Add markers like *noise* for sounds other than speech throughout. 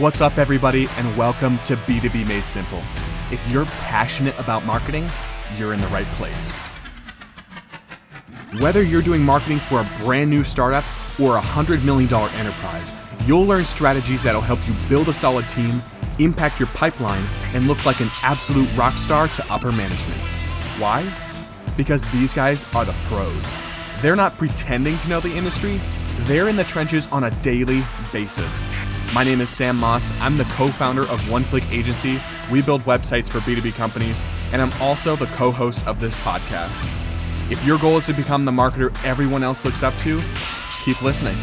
What's up, everybody, and welcome to B2B Made Simple. If you're passionate about marketing, you're in the right place. Whether you're doing marketing for a brand new startup or a $100 million enterprise, you'll learn strategies that'll help you build a solid team, impact your pipeline, and look like an absolute rock star to upper management. Why? Because these guys are the pros. They're not pretending to know the industry, they're in the trenches on a daily basis. My name is Sam Moss. I'm the co founder of One Click Agency. We build websites for B2B companies, and I'm also the co host of this podcast. If your goal is to become the marketer everyone else looks up to, keep listening.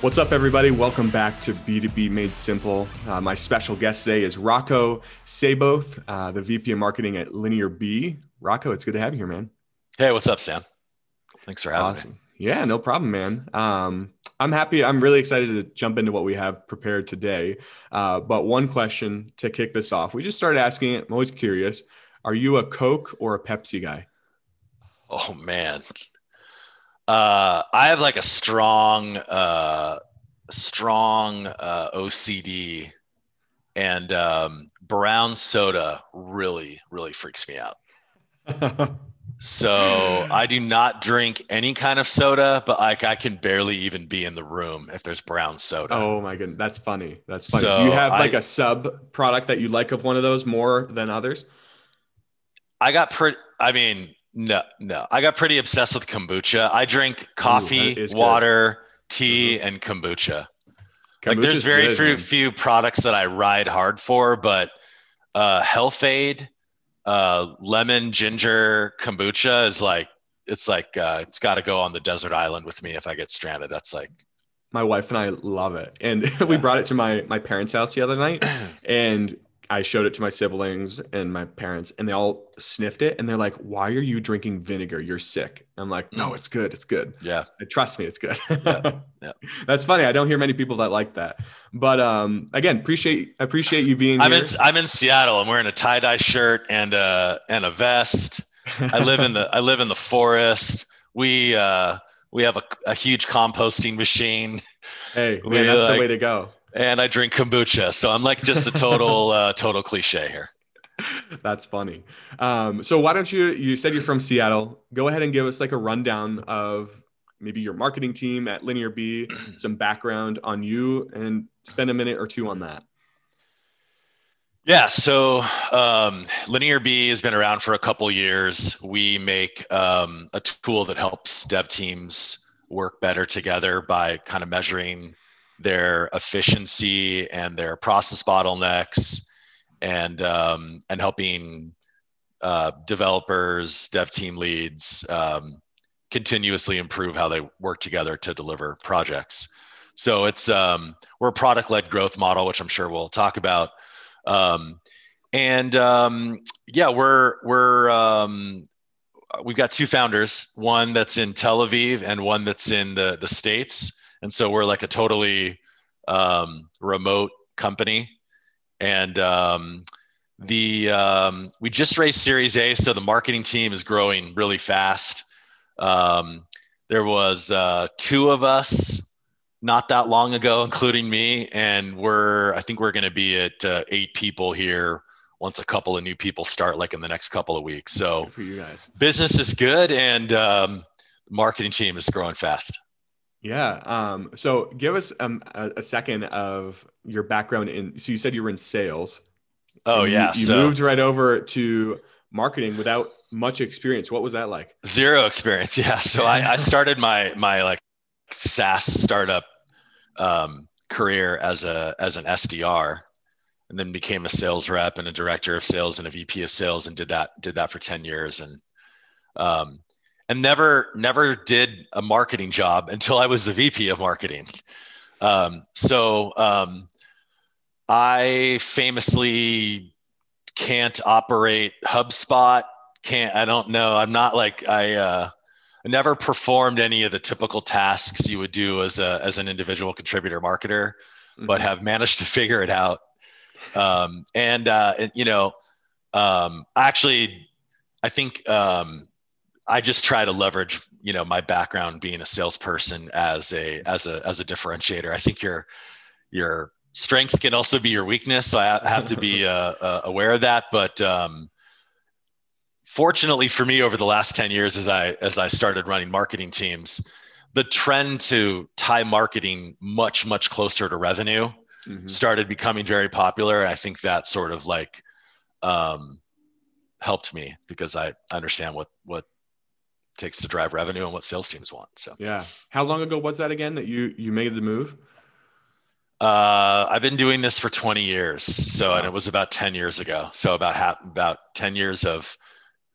What's up, everybody? Welcome back to B2B Made Simple. Uh, my special guest today is Rocco Seyboth, uh, the VP of Marketing at Linear B. Rocco, it's good to have you here, man. Hey, what's up, Sam? Thanks for having awesome. me. Yeah, no problem, man. Um, I'm happy. I'm really excited to jump into what we have prepared today. Uh, but one question to kick this off. We just started asking it. I'm always curious. Are you a Coke or a Pepsi guy? Oh man, uh, I have like a strong, uh, strong uh, OCD, and um, brown soda really, really freaks me out. *laughs* so I do not drink any kind of soda, but like I can barely even be in the room if there's brown soda. Oh my goodness, that's funny. That's funny. So do you have like I, a sub product that you like of one of those more than others? I got pretty. I mean, no, no. I got pretty obsessed with kombucha. I drink coffee, Ooh, water, tea, mm-hmm. and kombucha. like there's very good, few, few products that I ride hard for, but uh, Health-Ade, uh, lemon ginger kombucha is like it's like uh, it's got to go on the desert island with me if I get stranded. That's like my wife and I love it, and *laughs* yeah. we brought it to my my parents' house the other night, *clears throat* and I showed it to my siblings and my parents, and they all sniffed it, and they're like, "Why are you drinking vinegar? You're sick." I'm like, "No, mm. it's good. It's good. Yeah, trust me, it's good." yeah. *laughs* yeah. That's funny. I don't hear many people that like that, but um, again, appreciate appreciate you being. I'm here. in I'm in Seattle. I'm wearing a tie dye shirt and uh and a vest. I live in the I live in the forest. We uh we have a, a huge composting machine. Hey, man, that's like, the way to go and I drink kombucha. So I'm like just a total, *laughs* uh, total cliche here. That's funny. Um, so why don't you? You said you're from Seattle. Go ahead and give us like a rundown of maybe your marketing team at Linear B, *clears throat* some background on you, and spend a minute or two on that. Yeah, so um, Linear B has been around for a couple years. We make um, a tool that helps dev teams work better together by kind of measuring their efficiency and their process bottlenecks and um, and helping uh, developers, dev team leads um, continuously improve how they work together to deliver projects. So it's um, we're a product led growth model, which I'm sure we'll talk about. Um, and um, yeah, we're we're um, we've got two founders, one that's in Tel Aviv and one that's in the the states and so we're like a totally um, remote company. And um, the um, we just raised series a so the marketing team is growing really fast. Um, there was uh, two of us not that long ago including me and we're i think we're going to be at uh, eight people here once a couple of new people start like in the next couple of weeks. So for you guys. business is good and um, the marketing team is growing fast yeah. Um, so give us um, a, a, second of your background in. So you said you were in sales. Oh you, yeah. You so, moved right over to marketing without much experience. What was that like? Zero experience. *laughs* Yeah. So I, I started my my like SaaS startup um, career as a as an SDR, and then became a sales rep and a director of sales and a VP of sales, and did that did that for ten years. And um, and never never did a marketing job until I was the VP of marketing. Um, so um, I famously can't operate HubSpot. Can't I don't know. I'm not like I. Uh, I never performed any of the typical tasks you would do as a as an individual contributor marketer, mm-hmm. but have managed to figure it out. Um, and, uh, you know, um, actually, I think um, I just try to leverage you know my background being a salesperson as a as a as a differentiator. I think your your strength can also be your weakness, so I have to be *laughs* uh, uh, aware of that. But um, fortunately for me, over the last ten years, as I as I started running marketing teams, the trend to tie marketing much much closer to revenue mm-hmm. started becoming very popular. I think that sort of like um, helped me because I understand what what takes to drive revenue and what sales teams want. So yeah, how long ago was that again that you you made the move? Uh, I've been doing this for 20 years. So, and it was about 10 years ago. So about half, about 10 years of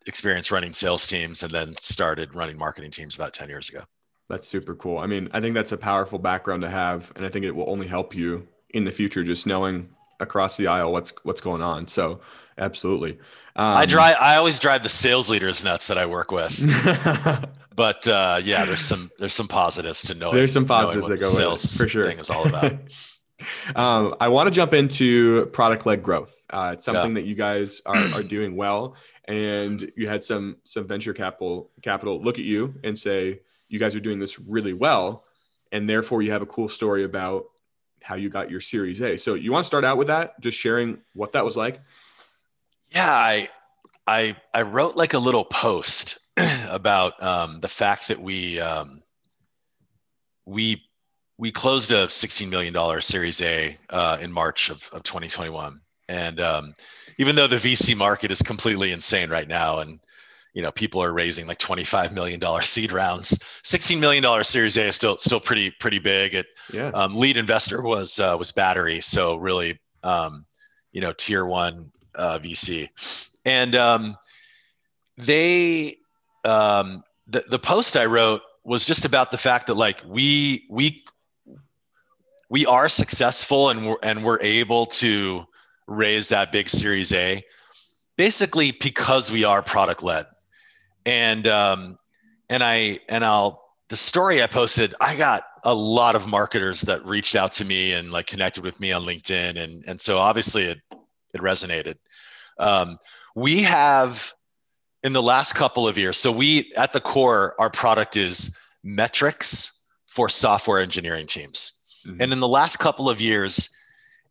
experience running sales teams and then started running marketing teams about 10 years ago. That's super cool. I mean, I think that's a powerful background to have. And I think it will only help you in the future, just knowing across the aisle what's, what's going on. So absolutely. Um, I drive, I always drive the sales leaders nuts that I work with. *laughs* but uh, yeah, there's some, there's some positives to know. There's some positives that go sales with it, for sure. Thing is all about. *laughs* um, I want to jump into product led growth. Uh, it's something yeah. that you guys are, are *clears throat* doing well, and you had some some venture capital capital look at you and say you guys are doing this really well, and therefore you have a cool story about how you got your Series A. So you want to start out with that, just sharing what that was like. Yeah, I I I wrote like a little post *clears throat* about um, the fact that we um, we we closed a $16 million Series A uh, in March of, of 2021. And um, even though the VC market is completely insane right now, and you know people are raising like 25 million dollar *laughs* seed rounds, 16 million dollar Series A is still still pretty pretty big. It yeah. Um, lead investor was uh, was Battery, so really um, you know tier one uh, VC, and um, they um, the the post I wrote was just about the fact that like we we we are successful and we're, and we're able to raise that big series A basically because we are product led. And, um, and I, and I'll, the story I posted, I got a lot of marketers that reached out to me and like connected with me on LinkedIn. And, and so obviously it, it resonated. Um, we have in the last couple of years, so we at the core, our product is metrics for software engineering teams. Mm-hmm. And in the last couple of years,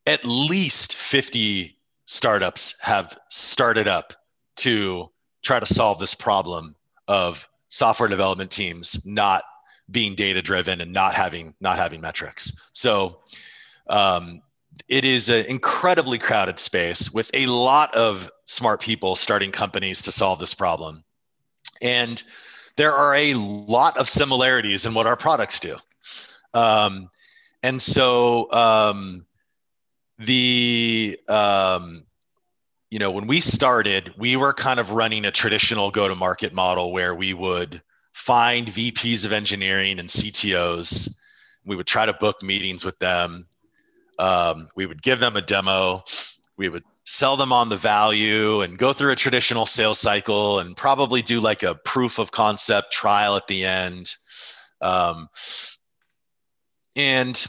at least 50 startups have started up to try to solve this problem of software development teams not being data driven and not having not having metrics. So um, it is an incredibly crowded space with a lot of smart people starting companies to solve this problem. And there are a lot of similarities in what our products do. Um, and so um, the um, you know when we started we were kind of running a traditional go to market model where we would find vps of engineering and ctos we would try to book meetings with them um, we would give them a demo we would sell them on the value and go through a traditional sales cycle and probably do like a proof of concept trial at the end um, and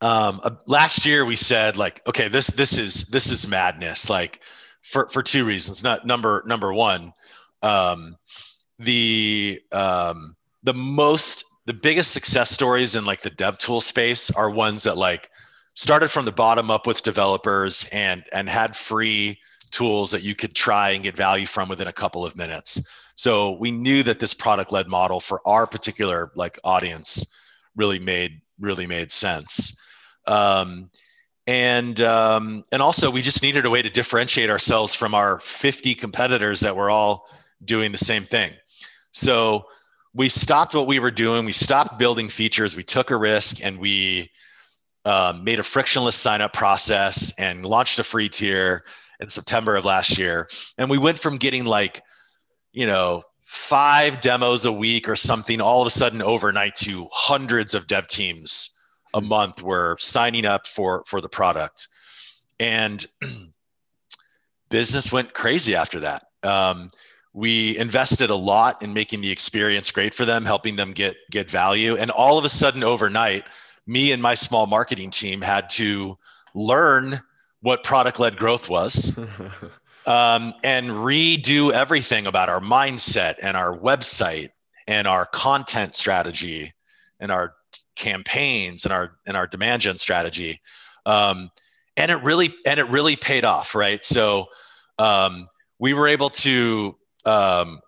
um, uh, last year we said like, okay, this this is this is madness. Like for for two reasons. Not number number one, um, the um, the most the biggest success stories in like the dev tool space are ones that like started from the bottom up with developers and and had free tools that you could try and get value from within a couple of minutes. So we knew that this product led model for our particular like audience really made really made sense. Um, and um, and also we just needed a way to differentiate ourselves from our 50 competitors that were all doing the same thing. So we stopped what we were doing. We stopped building features. We took a risk and we um, made a frictionless sign up process and launched a free tier in September of last year. And we went from getting like, you know, five demos a week or something all of a sudden overnight to hundreds of dev teams a hmm. month were signing up for for the product and *clears throat* business went crazy after that um, we invested a lot in making the experience great for them helping them get get value and all of a sudden overnight me and my small marketing team had to learn what product led growth was *laughs* um, and redo everything about our mindset and our website and our content strategy and our campaigns and our and our demand gen strategy. Um, and it really and it really paid off right? So um, we were able to um,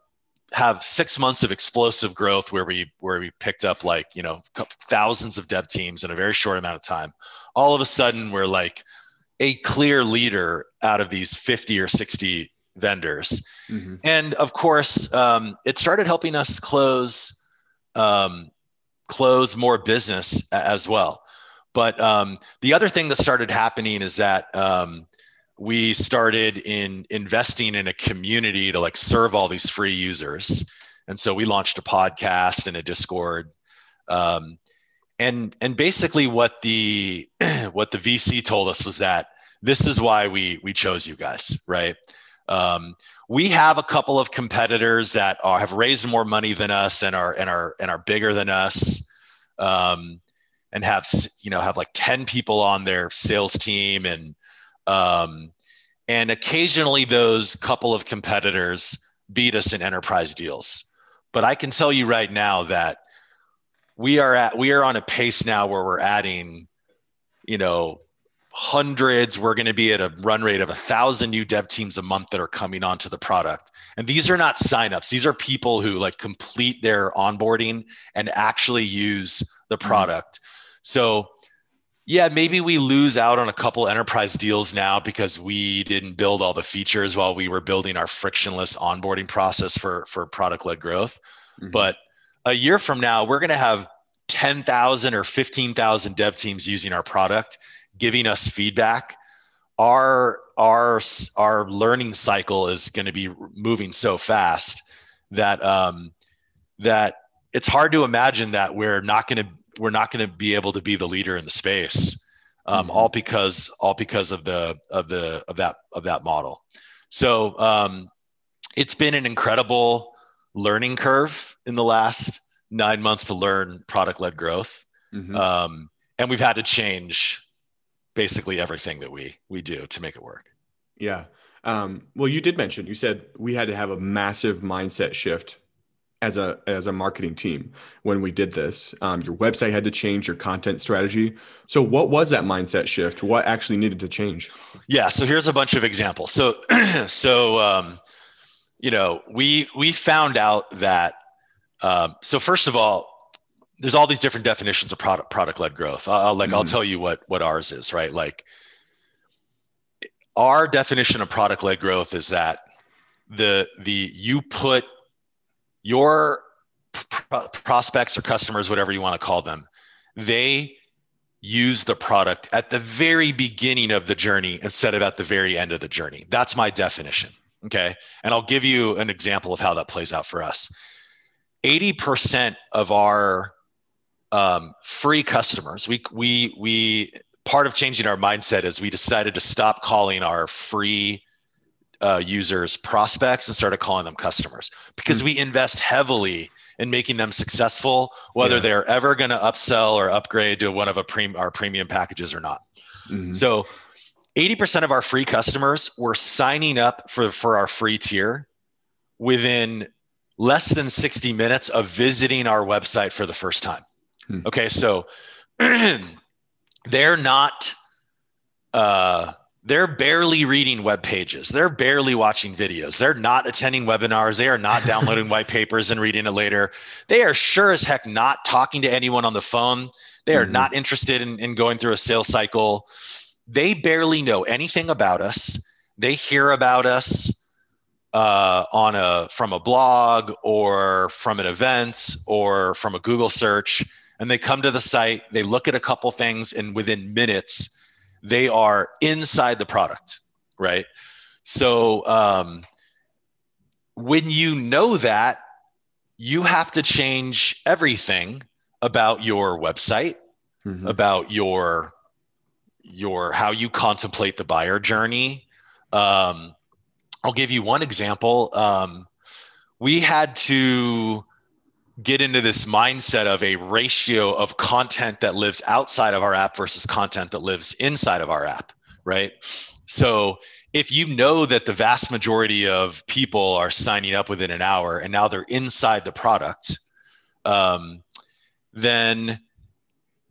have six months of explosive growth where we where we picked up like you know thousands of dev teams in a very short amount of time all of a sudden we're like a clear leader out of these 50 or 60 vendors mm-hmm. and of course um, it started helping us close um, close more business as well. But um, the other thing that started happening is that um, we started in investing in a community to like serve all these free users, and so we launched a podcast and a Discord. Um, and and basically what the *clears throat* what the VC told us was that this is why we we chose you guys, right? Um, we have a couple of competitors that are, have raised more money than us and are and are and are bigger than us um, and have you know have like 10 people on their sales team and um, and occasionally those couple of competitors beat us in enterprise deals but i can tell you right now that we are at we are on a pace now where we're adding you know hundreds. We're going to be at a run rate of a thousand new dev teams a month that are coming onto the product. And these are not signups. These are people who like complete their onboarding and actually use the mm-hmm. product. So yeah, maybe we lose out on a couple enterprise deals now because we didn't build all the features while we were building our frictionless onboarding process for for product led growth. Mm-hmm. But a year from now, we're going to have 10,000 or 15,000 dev teams using our product giving us feedback our our our learning cycle is going to be moving so fast that um, that it's hard to imagine that we're not going to we're not going to be able to be the leader in the space um, mm-hmm. all because all because of the of the of that of that model so um, it's been an incredible learning curve in the last nine months to learn product led growth mm-hmm. um, and we've had to change basically everything that we we do to make it work. Yeah. Um, well, you did mention you said we had to have a massive mindset shift as a as a marketing team when we did this. Um, your website had to change your content strategy. So, what was that mindset shift? What actually needed to change? Yeah. So here's a bunch of examples. So, *clears throat* so um, you know, we we found out that. Um, so first of all, there's all these different definitions of product product led growth. I'll, like mm-hmm. I'll tell you what what ours is, right? Like our definition of product led growth is that the the you put your pr- prospects or customers, whatever you want to call them, they use the product at the very beginning of the journey instead of at the very end of the journey. That's my definition. Okay. And I'll give you an example of how that plays out for us. 80% of our um, free customers. We we we part of changing our mindset is we decided to stop calling our free uh, users prospects and started calling them customers because mm-hmm. we invest heavily in making them successful, whether yeah. they're ever going to upsell or upgrade to one of a pre- our premium packages or not. Mm-hmm. So, 80% of our free customers were signing up for, for our free tier within less than 60 minutes of visiting our website for the first time. Hmm. Okay, so *clears throat* they're not uh, they're barely reading web pages. They're barely watching videos. They're not attending webinars. They are not downloading white papers and reading it later. They are sure as heck not talking to anyone on the phone. They are mm-hmm. not interested in, in going through a sales cycle. They barely know anything about us. They hear about us uh, on a from a blog or from an event or from a Google search and they come to the site, they look at a couple things, and within minutes, they are inside the product, right? So um, when you know that, you have to change everything about your website, mm-hmm. about your your how you contemplate the buyer journey. Um, I'll give you one example. Um, we had to get into this mindset of a ratio of content that lives outside of our app versus content that lives inside of our app, right? So if you know that the vast majority of people are signing up within an hour and now they're inside the product, um, then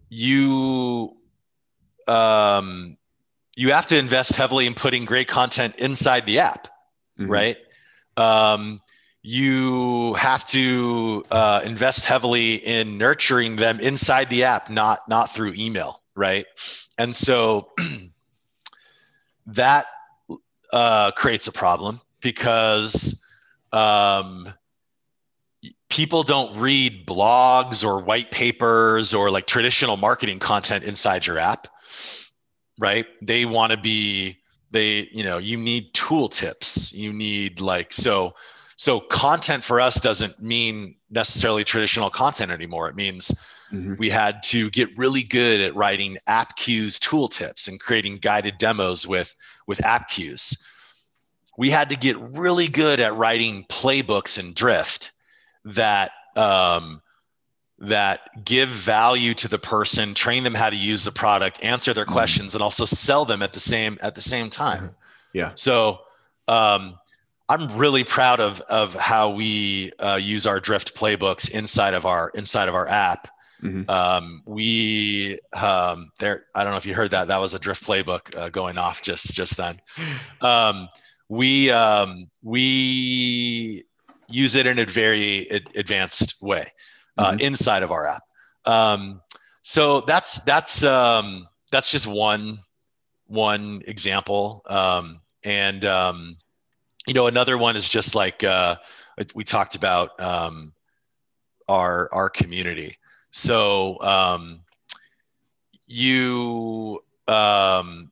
you um, you have to invest heavily in putting great content inside the app, mm-hmm. right? Um, you have to uh, invest heavily in nurturing them inside the app, not not through email, right? And so *clears throat* that uh, creates a problem because um, people don't read blogs or white papers or like traditional marketing content inside your app right they want to be they you know you need tool tips you need like so so content for us doesn't mean necessarily traditional content anymore it means mm-hmm. we had to get really good at writing Appcues tool tips and creating guided demos with with Appcues we had to get really good at writing playbooks in Drift that um, that give value to the person, train them how to use the product, answer their mm-hmm. questions, and also sell them at the same at the same time. Yeah. So um, I'm really proud of of how we uh, use our Drift playbooks inside of our inside of our app. Mm-hmm. Um, we um, there. I don't know if you heard that. That was a Drift playbook uh, going off just just then. Um, we um, we use it in a very advanced way uh, mm-hmm. inside of our app. Um, so that's that's um, that's just one one example. Um, and um, you know, another one is just like uh, we talked about um, our our community. So um, you um,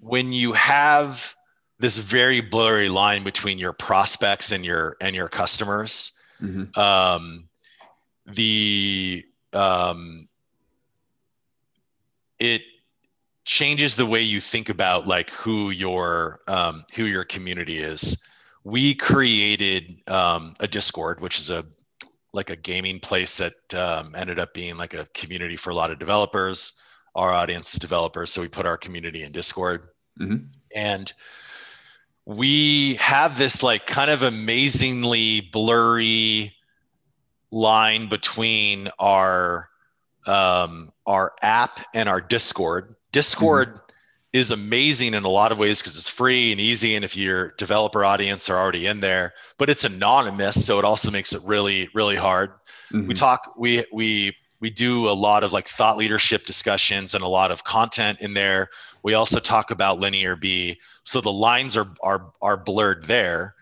when you have this very blurry line between your prospects and your and your customers. Mm-hmm. Um, the um, it changes the way you think about like who your um, who your community is. We created um, a Discord, which is a like a gaming place that um, ended up being like a community for a lot of developers. Our audience is developers, so we put our community in Discord, mm-hmm. and we have this like kind of amazingly blurry line between our um, our app and our Discord. Discord mm-hmm. is amazing in a lot of ways because it's free and easy, and if your developer audience are already in there, but it's anonymous, so it also makes it really really hard. Mm-hmm. We talk we we we do a lot of like thought leadership discussions and a lot of content in there we also talk about linear B. So the lines are are are blurred there.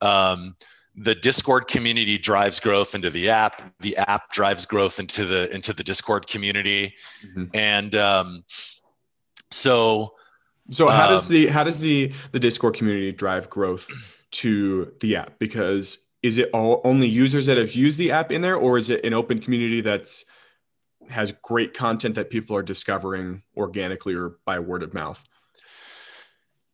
Um, the Discord community drives growth into the app. The app drives growth into the into the Discord community, mm-hmm. and um, so. So how um, does the how does the the Discord community drive growth to the app? Because is it all only users that have used the app in there, or is it an open community that's has great content that people are discovering organically or by word of mouth?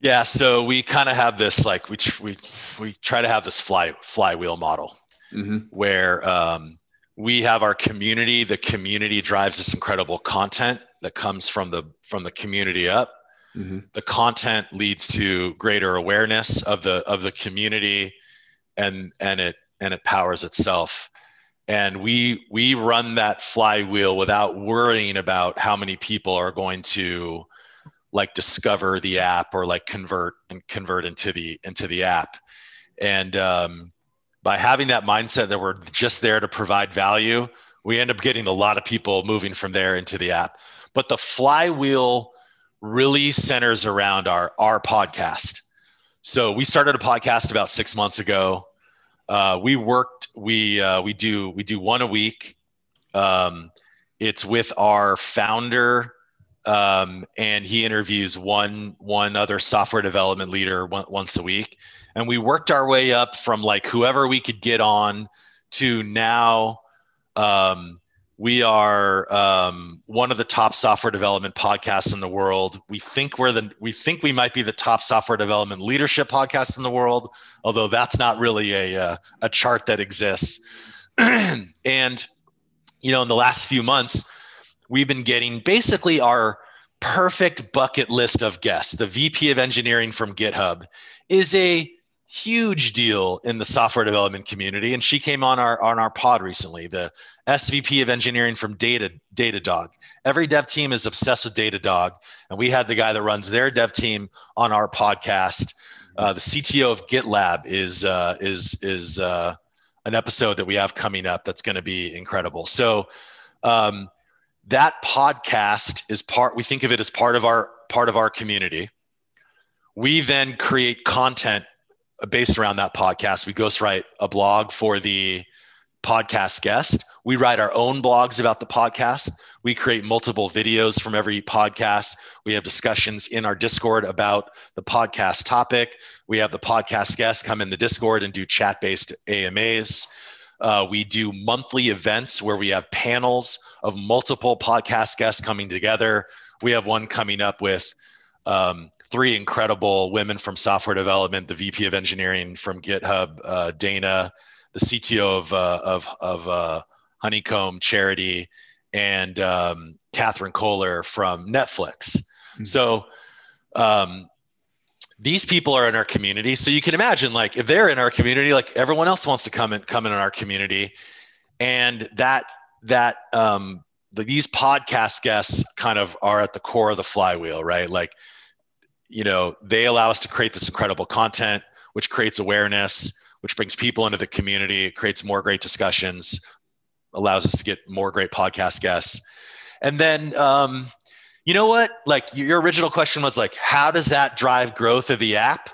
Yeah, so we kind of have this like we we we try to have this fly flywheel model mm-hmm. where um, we have our community. The community drives this incredible content that comes from the from the community up. Mm-hmm. The content leads to greater awareness of the of the community, and and it and it powers itself and we we run that flywheel without worrying about how many people are going to like discover the app or like convert and convert into the into the app and um, by having that mindset that we're just there to provide value we end up getting a lot of people moving from there into the app but the flywheel really centers around our our podcast so we started a podcast about six months ago uh, we worked. We uh, we do we do one a week. Um, it's with our founder, um, and he interviews one one other software development leader one, once a week. And we worked our way up from like whoever we could get on to now. Um, we are um, one of the top software development podcasts in the world. We think we're the we think we might be the top software development leadership podcast in the world, although that's not really a uh, a chart that exists. *clears throat* and you know, in the last few months, we've been getting basically our perfect bucket list of guests. The VP of engineering from GitHub is a huge deal in the software development community, and she came on our on our pod recently. The SVP of engineering from Data Datadog. Every dev team is obsessed with Datadog, and we had the guy that runs their dev team on our podcast. Uh, the CTO of GitLab is uh, is is uh, an episode that we have coming up that's going to be incredible. So um, that podcast is part. We think of it as part of our part of our community. We then create content based around that podcast. We ghostwrite a blog for the podcast guest. We write our own blogs about the podcast. We create multiple videos from every podcast. We have discussions in our Discord about the podcast topic. We have the podcast guests come in the Discord and do chat based AMAs. Uh, we do monthly events where we have panels of multiple podcast guests coming together. We have one coming up with um, three incredible women from software development, the VP of engineering from GitHub, uh, Dana, the CTO of, uh, of, of uh, Honeycomb Charity, and um, Kathryn Koehler from Netflix. Mm-hmm. So um, these people are in our community. So you can imagine, like, if they're in our community, like everyone else wants to come and come in our community, and that that um, the, these podcast guests kind of are at the core of the flywheel, right? Like you know, they allow us to create this incredible content, which creates awareness, which brings people into the community, it creates more great discussions, allows us to get more great podcast guests. And then, um, you know what? Like your original question was like, how does that drive growth of the app?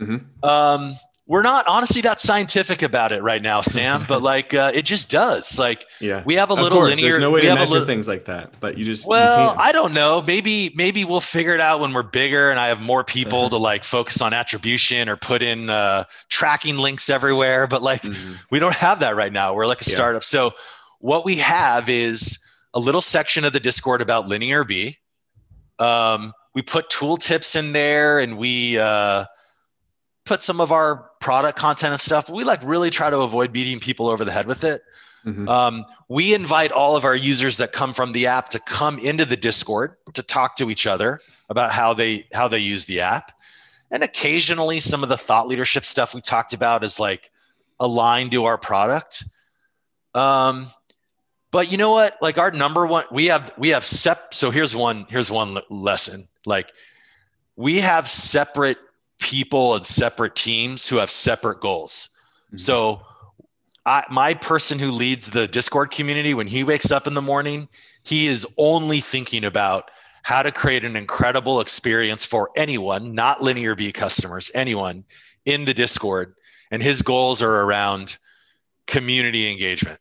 Mm-hmm. Um, we're not honestly that scientific about it right now, Sam, but *laughs* like uh, it just does. Like, yeah, we have a little course, linear. There's no way to measure little, things like that, but you just. Well, you I don't know. Maybe maybe we'll figure it out when we're bigger and I have more people uh-huh. to like focus on attribution or put in uh, tracking links everywhere. But like, mm-hmm. we don't have that right now. We're like a yeah. startup. So what we have is a little section of the Discord about Linear B. Um, we put tool tips in there, and we. Uh, put some of our product content and stuff. We like really try to avoid beating people over the head with it. Mm-hmm. Um, we invite all of our users that come from the app to come into the Discord to talk to each other about how they how they use the app. And occasionally, some of the thought leadership stuff we talked about is like aligned to our product. Um, but you know what? Like our number one, we have we have sep. So here's one here's one lesson. Like we have separate people and separate teams who have separate goals. Mm-hmm. So, I, my person who leads the Discord community, when he wakes up in the morning, he is only thinking about how to create an incredible experience for anyone, not Linear B customers, anyone in the Discord. And his goals are around community engagement.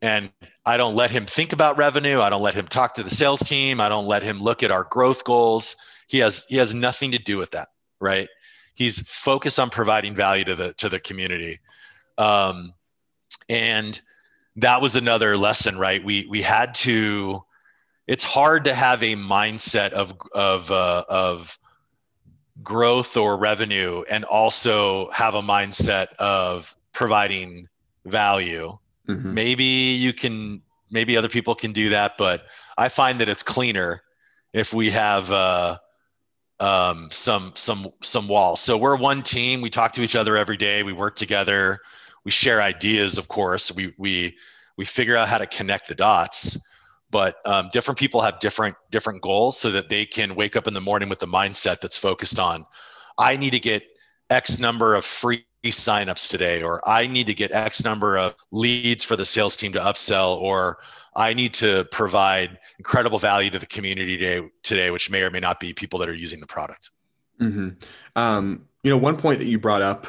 And I don't let him think about revenue. I don't let him talk to the sales team. I don't let him look at our growth goals. He has he has nothing to do with that right? He's focused on providing value to the to the community, um, and that was another lesson, right? We we had to. It's hard to have a mindset of of uh, of growth or revenue, and also have a mindset of providing value. Mm-hmm. Maybe you can. Maybe other people can do that, but I find that it's cleaner if we have uh, um, some some some walls. So we're one team. We talk to each other every day. We work together. We share ideas, of course. We we we figure out how to connect the dots. But um, different people have different different goals, so that they can wake up in the morning with the mindset that's focused on, I need to get X number of free signups today, or I need to get X number of leads for the sales team to upsell, or I need to provide incredible value to the community today, today which may or may not be people that are using the product. Mm-hmm. Um, you know, one point that you brought up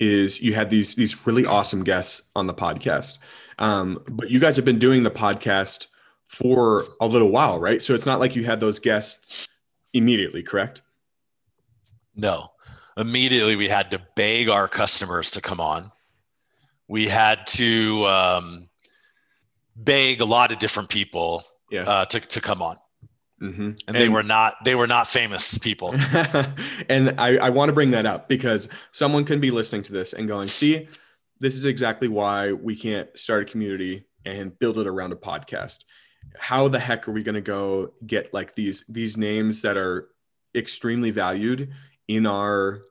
is you had these these really awesome guests on the podcast, um, but you guys have been doing the podcast for a little while, right? So it's not like you had those guests immediately, correct? No, immediately we had to beg our customers to come on. We had to um, beg a lot of different people yeah. uh, to, to come on. Mm-hmm. And, and, they were not they were not famous people. *laughs* and I, I want to bring that up because someone can be listening to this and going, see, this is exactly why we can't start a community and build it around a podcast. How the heck are we going to go get like these these names that are extremely valued in our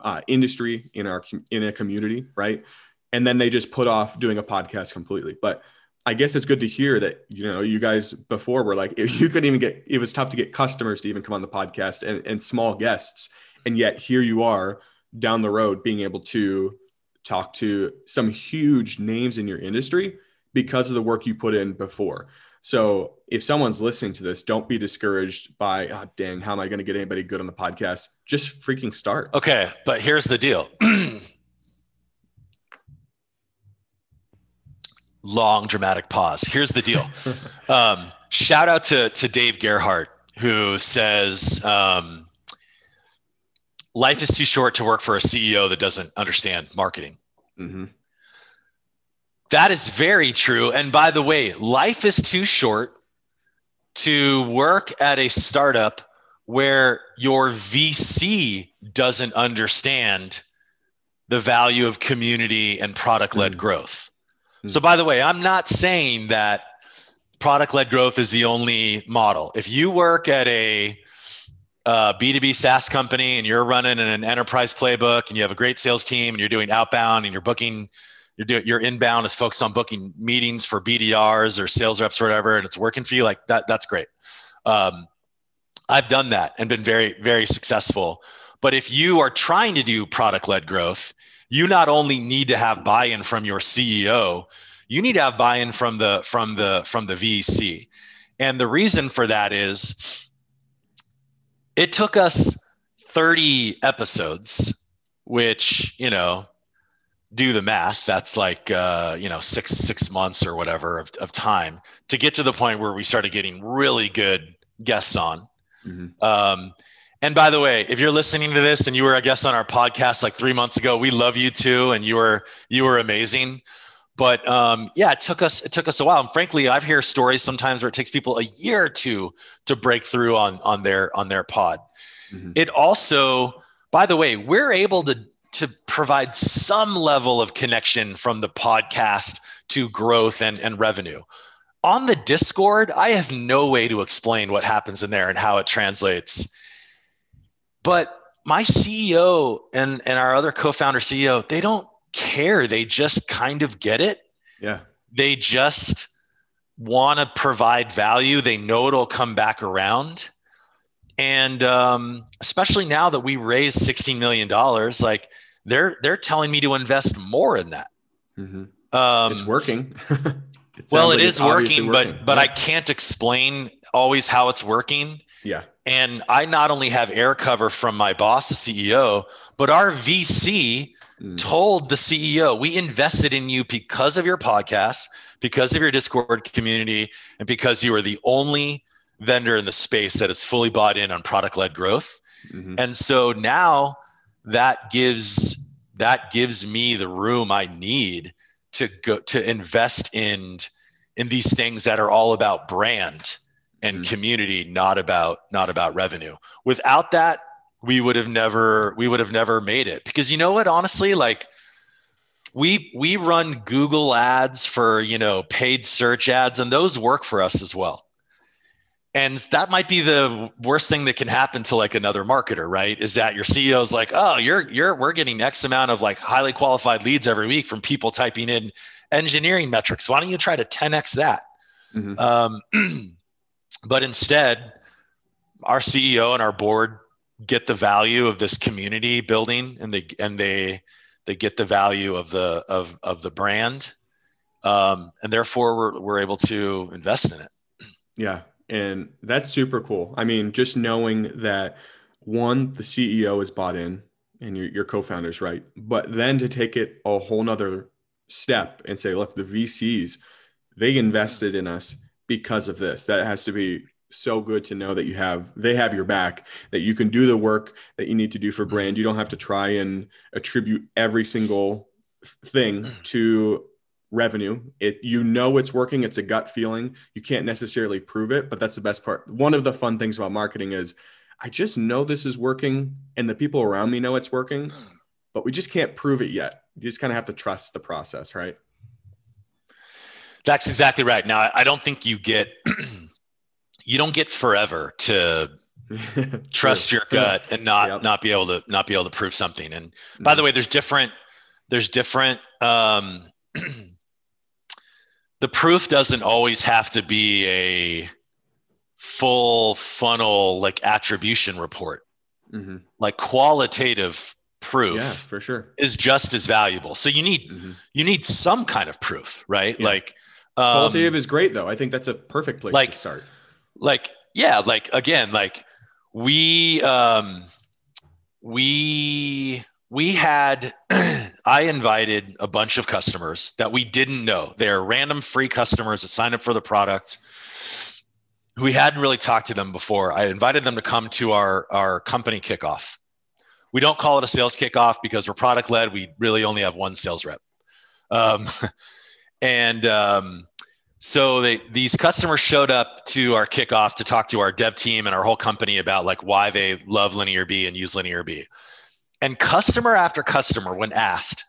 uh, industry in our in a community, right? And then they just put off doing a podcast completely. But I guess it's good to hear that you know you guys before were like *laughs* you couldn't even get it was tough to get customers to even come on the podcast and, and small guests, and yet here you are down the road being able to talk to some huge names in your industry because of the work you put in before. So if someone's listening to this, don't be discouraged by, oh, dang, how am I going to get anybody good on the podcast? Just freaking start. Okay. But here's the deal. *clears throat* Long dramatic pause. Here's the deal. um, shout out to, to Dave Gerhardt, who says, um, life is too short to work for a CEO that doesn't understand marketing. Mm-hmm. That is very true. And by the way, life is too short to work at a startup where your VC doesn't understand the value of community and product led mm. growth. So, by the way, I'm not saying that product led growth is the only model. If you work at a uh, B2B SaaS company and you're running an enterprise playbook and you have a great sales team and you're doing outbound and you're booking you're doing your inbound is focused on booking meetings for BDRs or sales reps or whatever, and it's working for you, like that, that's great. Um, I've done that and been very, very successful. But if you are trying to do product led growth, you not only need to have buy-in from your CEO, you need to have buy-in from the from the from the VC. And the reason for that is it took us 30 episodes, which, you know, do the math that's like uh, you know six six months or whatever of, of time to get to the point where we started getting really good guests on mm-hmm. um, and by the way if you're listening to this and you were a guest on our podcast like three months ago we love you too and you were you were amazing but um, yeah it took us it took us a while and frankly i've heard stories sometimes where it takes people a year or two to break through on on their on their pod mm-hmm. it also by the way we're able to to provide some level of connection from the podcast to growth and, and revenue. On the Discord, I have no way to explain what happens in there and how it translates. But my CEO and, and our other co founder CEO, they don't care. They just kind of get it. Yeah. They just want to provide value. They know it'll come back around. And um, especially now that we raised $16 million, like they're they're telling me to invest more in that. Mm-hmm. Um, it's working. *laughs* it well, it like is working, working, but but yeah. I can't explain always how it's working. Yeah. And I not only have air cover from my boss, the CEO, but our VC mm. told the CEO, we invested in you because of your podcast, because of your Discord community, and because you are the only vendor in the space that is fully bought in on product led growth. Mm-hmm. And so now that gives that gives me the room I need to go to invest in in these things that are all about brand and mm-hmm. community, not about not about revenue. Without that, we would have never we would have never made it. Because you know what, honestly, like we we run Google ads for you know paid search ads, and those work for us as well and that might be the worst thing that can happen to like another marketer right is that your ceo is like oh you're you're we're getting x amount of like highly qualified leads every week from people typing in engineering metrics why don't you try to 10x that mm-hmm. um, *clears throat* but instead our ceo and our board get the value of this community building and they and they they get the value of the of of the brand um, and therefore we're, we're able to invest in it yeah and that's super cool. I mean, just knowing that one, the CEO is bought in and your, your co-founders, right? But then to take it a whole nother step and say, look, the VCs, they invested in us because of this. That has to be so good to know that you have they have your back that you can do the work that you need to do for brand you don't have to try and attribute every single thing mm. to revenue. It you know it's working. It's a gut feeling. You can't necessarily prove it, but that's the best part. One of the fun things about marketing is I just know this is working and the people around me know it's working, but we just can't prove it yet. You just kind of have to trust the process, right? That's exactly right. Now, I don't think you get *clears throat* you don't get forever to *laughs* trust your gut and not yep. not be able to not be able to prove something and mm-hmm. by the way there's different there's different um *clears throat* the proof doesn't always have to be a full funnel like attribution report mm-hmm. like qualitative proof yeah for sure is just as valuable so you need mm-hmm. you need some kind of proof right yeah. like um, qualitative is great though. I think that's a perfect place like, to start. like yeah like again like we um we we had *clears throat* i invited a bunch of customers that we didn't know. They're random free customers that signed up for the product. We hadn't really talked to them before. I invited them to come to our our company kickoff. We don't call it a sales kickoff because we're product led we really only have one sales rep. Um, *laughs* and um, so they, these customers showed up to our kickoff to talk to our dev team and our whole company about like why they love LinearB and use LinearB. And customer after customer when asked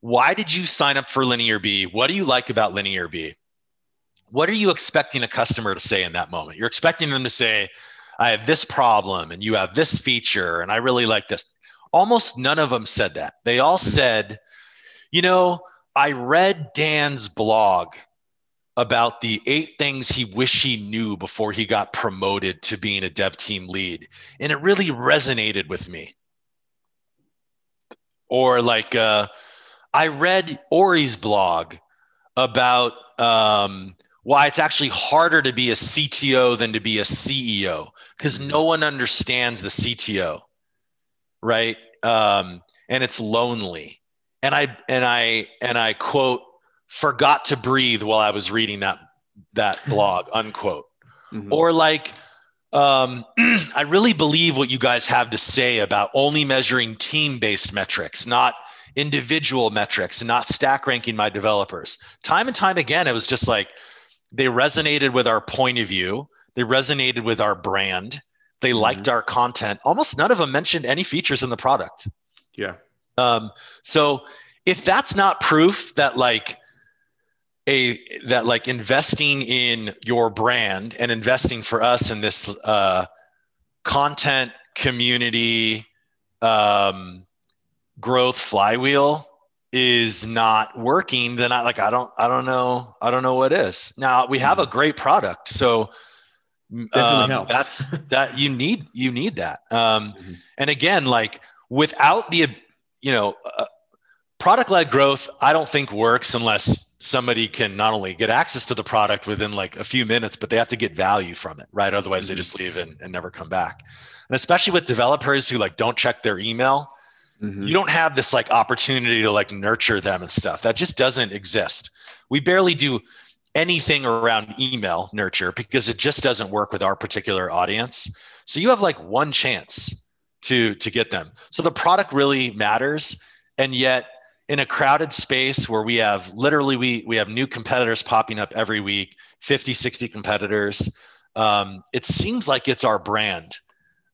why did you sign up for LinearB? What do you like about LinearB? What are you expecting a customer to say in that moment? You're expecting them to say i have this problem and you have this feature and i really like this almost none of them said that. They all said you know i read dan's blog about the eight things he wished he knew before he got promoted to being a dev team lead. And it really resonated with me. Or like, uh, I read Ori's blog about um, why it's actually harder to be a CTO than to be a CEO because no one understands the CTO, right? Um, and it's lonely. And I and I and I quote forgot to breathe while I was reading that that *laughs* blog, unquote. Mm-hmm. Or like, um, *clears throat* I really believe what you guys have to say about only measuring team-based metrics, not individual metrics, and not stack ranking my developers. Time and time again, it was just like they resonated with our point of view. They resonated with our brand. They mm-hmm. liked our content. Almost none of them mentioned any features in the product. Yeah. Um, so if that's not proof that like a that like investing in your brand and investing for us in this uh, content community um, growth flywheel is not working then i like i don't i don't know i don't know what is. Now we have a great product so um, that's that you need you need that. Um, mm-hmm. and again like without the you know uh, product led growth i don't think works unless somebody can not only get access to the product within like a few minutes, but they have to get value from it, right? Otherwise, mm-hmm. they just leave and, and never come back. And especially with developers who like don't check their email, mm-hmm. you don't have this like opportunity to like nurture them and stuff. That just doesn't exist. We barely do anything around email nurture because it just doesn't work with our particular audience. So you have like one chance to to get them. So the product really matters, and yet in a crowded space where we have literally we we have new competitors popping up every week 50 60 competitors um, it seems like it's our brand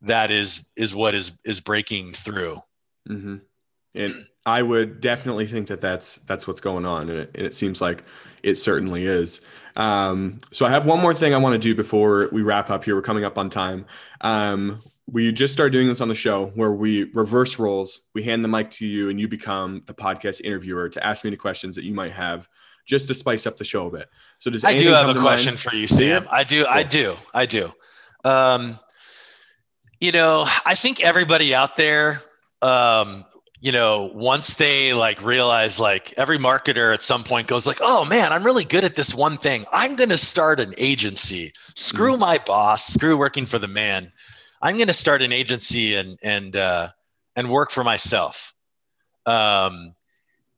that is is what is is breaking through. Mm-hmm. and i would definitely think that that's that's what's going on. And it, and it seems like it certainly is. Um, so i have one more thing i want to do before we wrap up here. We're coming up on time. Um, we just started doing this on the show where we reverse roles. We hand the mic to you and you become the podcast interviewer to ask me any questions that you might have just to spice up the show a bit. So does I do have a question mind? for you, Sam. I do. I do, I do. Um, you know, I think everybody out there, um, you know, once they like realize like every marketer at some point goes like, oh man, I'm really good at this one thing. I'm going to start an agency. Screw mm. my boss. Screw working for the man I'm going to start an agency and and uh, and work for myself. Um,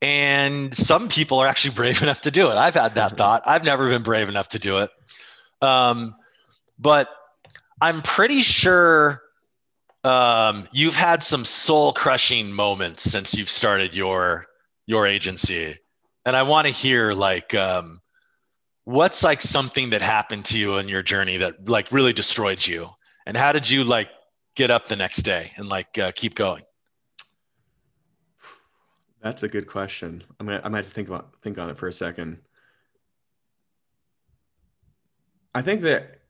and some people are actually *laughs* brave enough to do it. I've had that *laughs* thought. I've never been brave enough to do it. Um, but I'm pretty sure um, you've had some soul crushing moments since you've started your your agency, and I want to hear like um, what's like something that happened to you in your journey that like really destroyed you and how did you like get up the next day and like uh, keep going? That's a good question. I'm gonna I might have to think about think on it for a second. I think that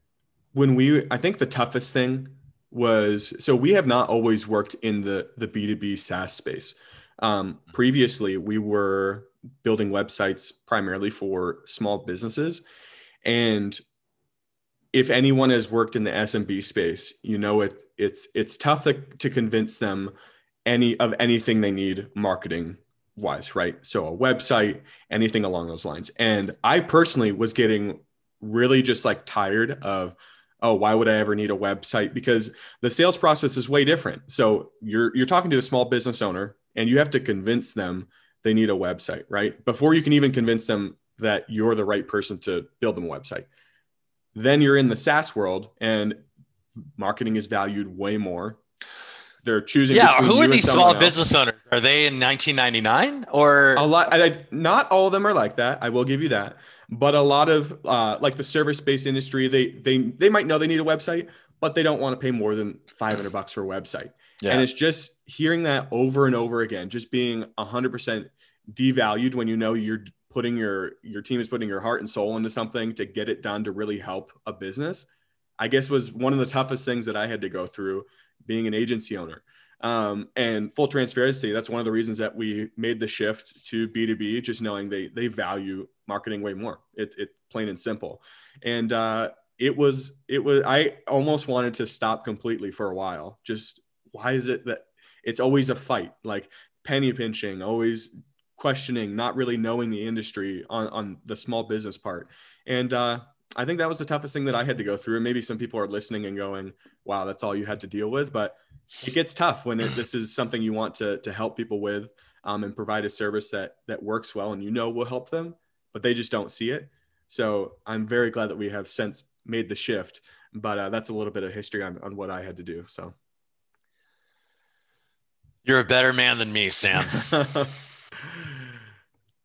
when we I think the toughest thing was so we have not always worked in the the B2B SaaS space. Um, previously, we were building websites primarily for small businesses. And if anyone has worked in the SMB space, you know it it's it's tough to, to convince them any of anything they need marketing wise, right? So a website, anything along those lines. And I personally was getting really just like tired of oh why would i ever need a website because the sales process is way different so you're you're talking to a small business owner and you have to convince them they need a website right before you can even convince them that you're the right person to build them a website then you're in the SaaS world and marketing is valued way more. They're choosing. Yeah, who are these small else. business owners? Are they in 1999 or a lot? I, not all of them are like that. I will give you that, but a lot of uh, like the service-based industry, they they they might know they need a website, but they don't want to pay more than 500 bucks for a website. Yeah. And it's just hearing that over and over again, just being 100% devalued when you know you're putting your your team is putting your heart and soul into something to get it done to really help a business i guess was one of the toughest things that i had to go through being an agency owner. Um, and full transparency that's one of the reasons that we made the shift to b2b just knowing they they value marketing way more. It, it plain and simple. And uh, it was it was i almost wanted to stop completely for a while. Just why is it that it's always a fight? Like penny pinching always questioning, not really knowing the industry on, on the small business part. And uh, I think that was the toughest thing that I had to go through. And maybe some people are listening and going, wow, that's all you had to deal with. But it gets tough when it, this is something you want to, to help people with um, and provide a service that, that works well and you know will help them, but they just don't see it. So I'm very glad that we have since made the shift. But uh, that's a little bit of history on, on what I had to do. So. You're a better man than me, Sam. *laughs*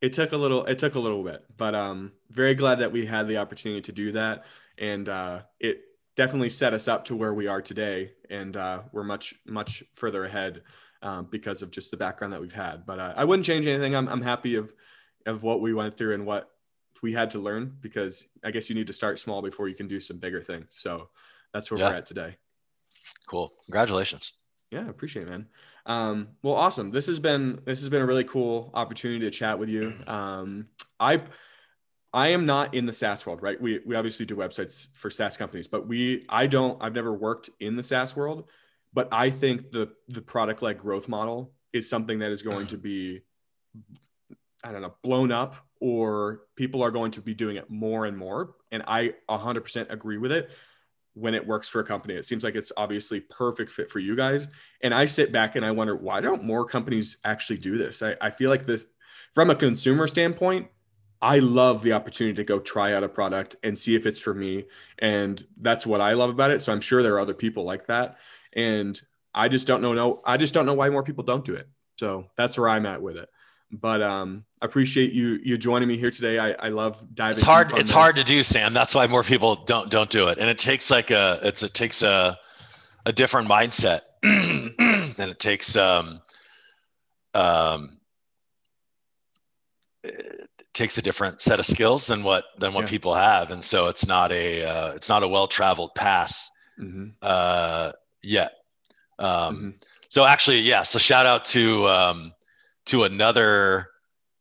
it took a little it took a little bit but um very glad that we had the opportunity to do that. And uh it definitely set us up to where we are today. And uh we're much much further ahead um, because of just the background that we've had. But uh, i wouldn't change anything. I'm, I'm happy of of what we went through and what we had to learn because i guess you need to start small before you can do some bigger things. So that's where yeah. we're at today. Cool. Congratulations. Yeah appreciate it man um, well, awesome. This has been this has been a really cool opportunity to chat with you. Um, I I am not in the SaaS world, right? We we obviously do websites for SaaS companies, but we I don't I've never worked in the SaaS world, but I think the the product led growth model is something that is going to be I don't know blown up or people are going to be doing it more and more and I 100% agree with it when it works for a company. It seems like it's obviously perfect fit for you guys. And I sit back and I wonder why don't more companies actually do this? I, I feel like this from a consumer standpoint, I love the opportunity to go try out a product and see if it's for me. And that's what I love about it. So I'm sure there are other people like that. And I just don't know, no, I just don't know why more people don't do it. So that's where I'm at with it but um appreciate you you joining me here today i i love diving it's hard it's this. hard to do sam that's why more people don't don't do it and it takes like a it's it takes a a different mindset *clears throat* and it takes um um it takes a different set of skills than what than what yeah. people have and so it's not a uh, it's not a well traveled path mm-hmm. uh yet um mm-hmm. so actually yeah so shout out to um to another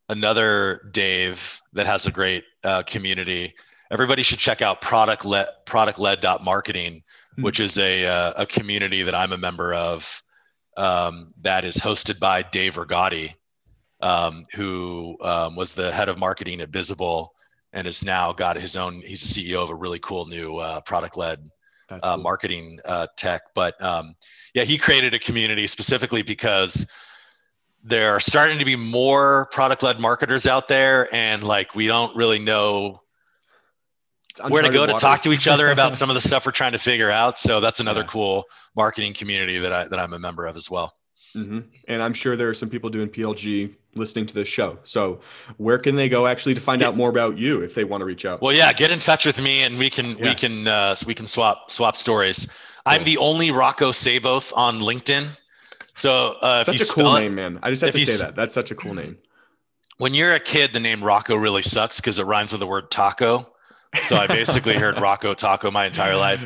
another Dave that has a great uh, community. Everybody should check out product led product led marketing, mm-hmm. which is a uh, a community that I'm a member of um, that is hosted by Dave Rigotti, um, who um, was the head of marketing at Visible and has now got his own. He's the CEO of a really cool new uh, product led uh, cool. marketing uh, tech. But um, yeah, he created a community specifically because there are starting to be more product led marketers out there and like we don't really know where to go waters. to talk to each other about some of the *laughs* stuff we're trying to figure out so that's another yeah. cool marketing community that i that i'm a member of as well mm-hmm. and i'm sure there are some people doing plg listening to this show so where can they go actually to find out more about you if they want to reach out well yeah get in touch with me and we can yeah. we can uh, we can swap swap stories cool. i'm the only Rocco Seyboth on linkedin so uh, such a cool name, man. I just have to say that. That's such a cool name. When you're a kid, the name Rocco really sucks because it rhymes with the word taco. So I basically heard *laughs* Rocco Taco my entire life.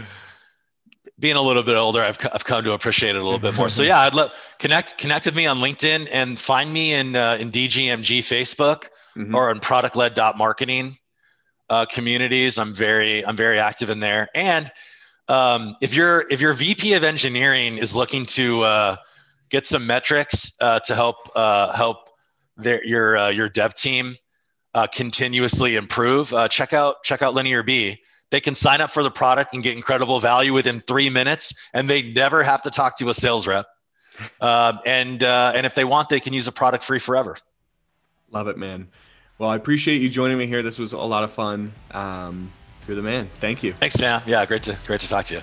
being a little bit older, I've, I've come to appreciate it a little bit more. So yeah, I'd love connect connect with me on LinkedIn and find me in uh, in DGMG Facebook mm-hmm. or on product led dot marketing uh, communities. I'm very I'm very active in there. And um, if you're if your VP of engineering is looking to uh, get some metrics uh, to help uh, help their your uh, your dev team continuously improve, check out check out LinearB they can sign up for the product and get incredible value within three minutes, and they never have to talk to a sales rep. Uh, and uh, and if they want, they can use a product free forever. Love it, man. Well, I appreciate you joining me here. This was a lot of fun. Um, you're the man. Thank you. Thanks, Sam. Yeah, great to great to talk to you.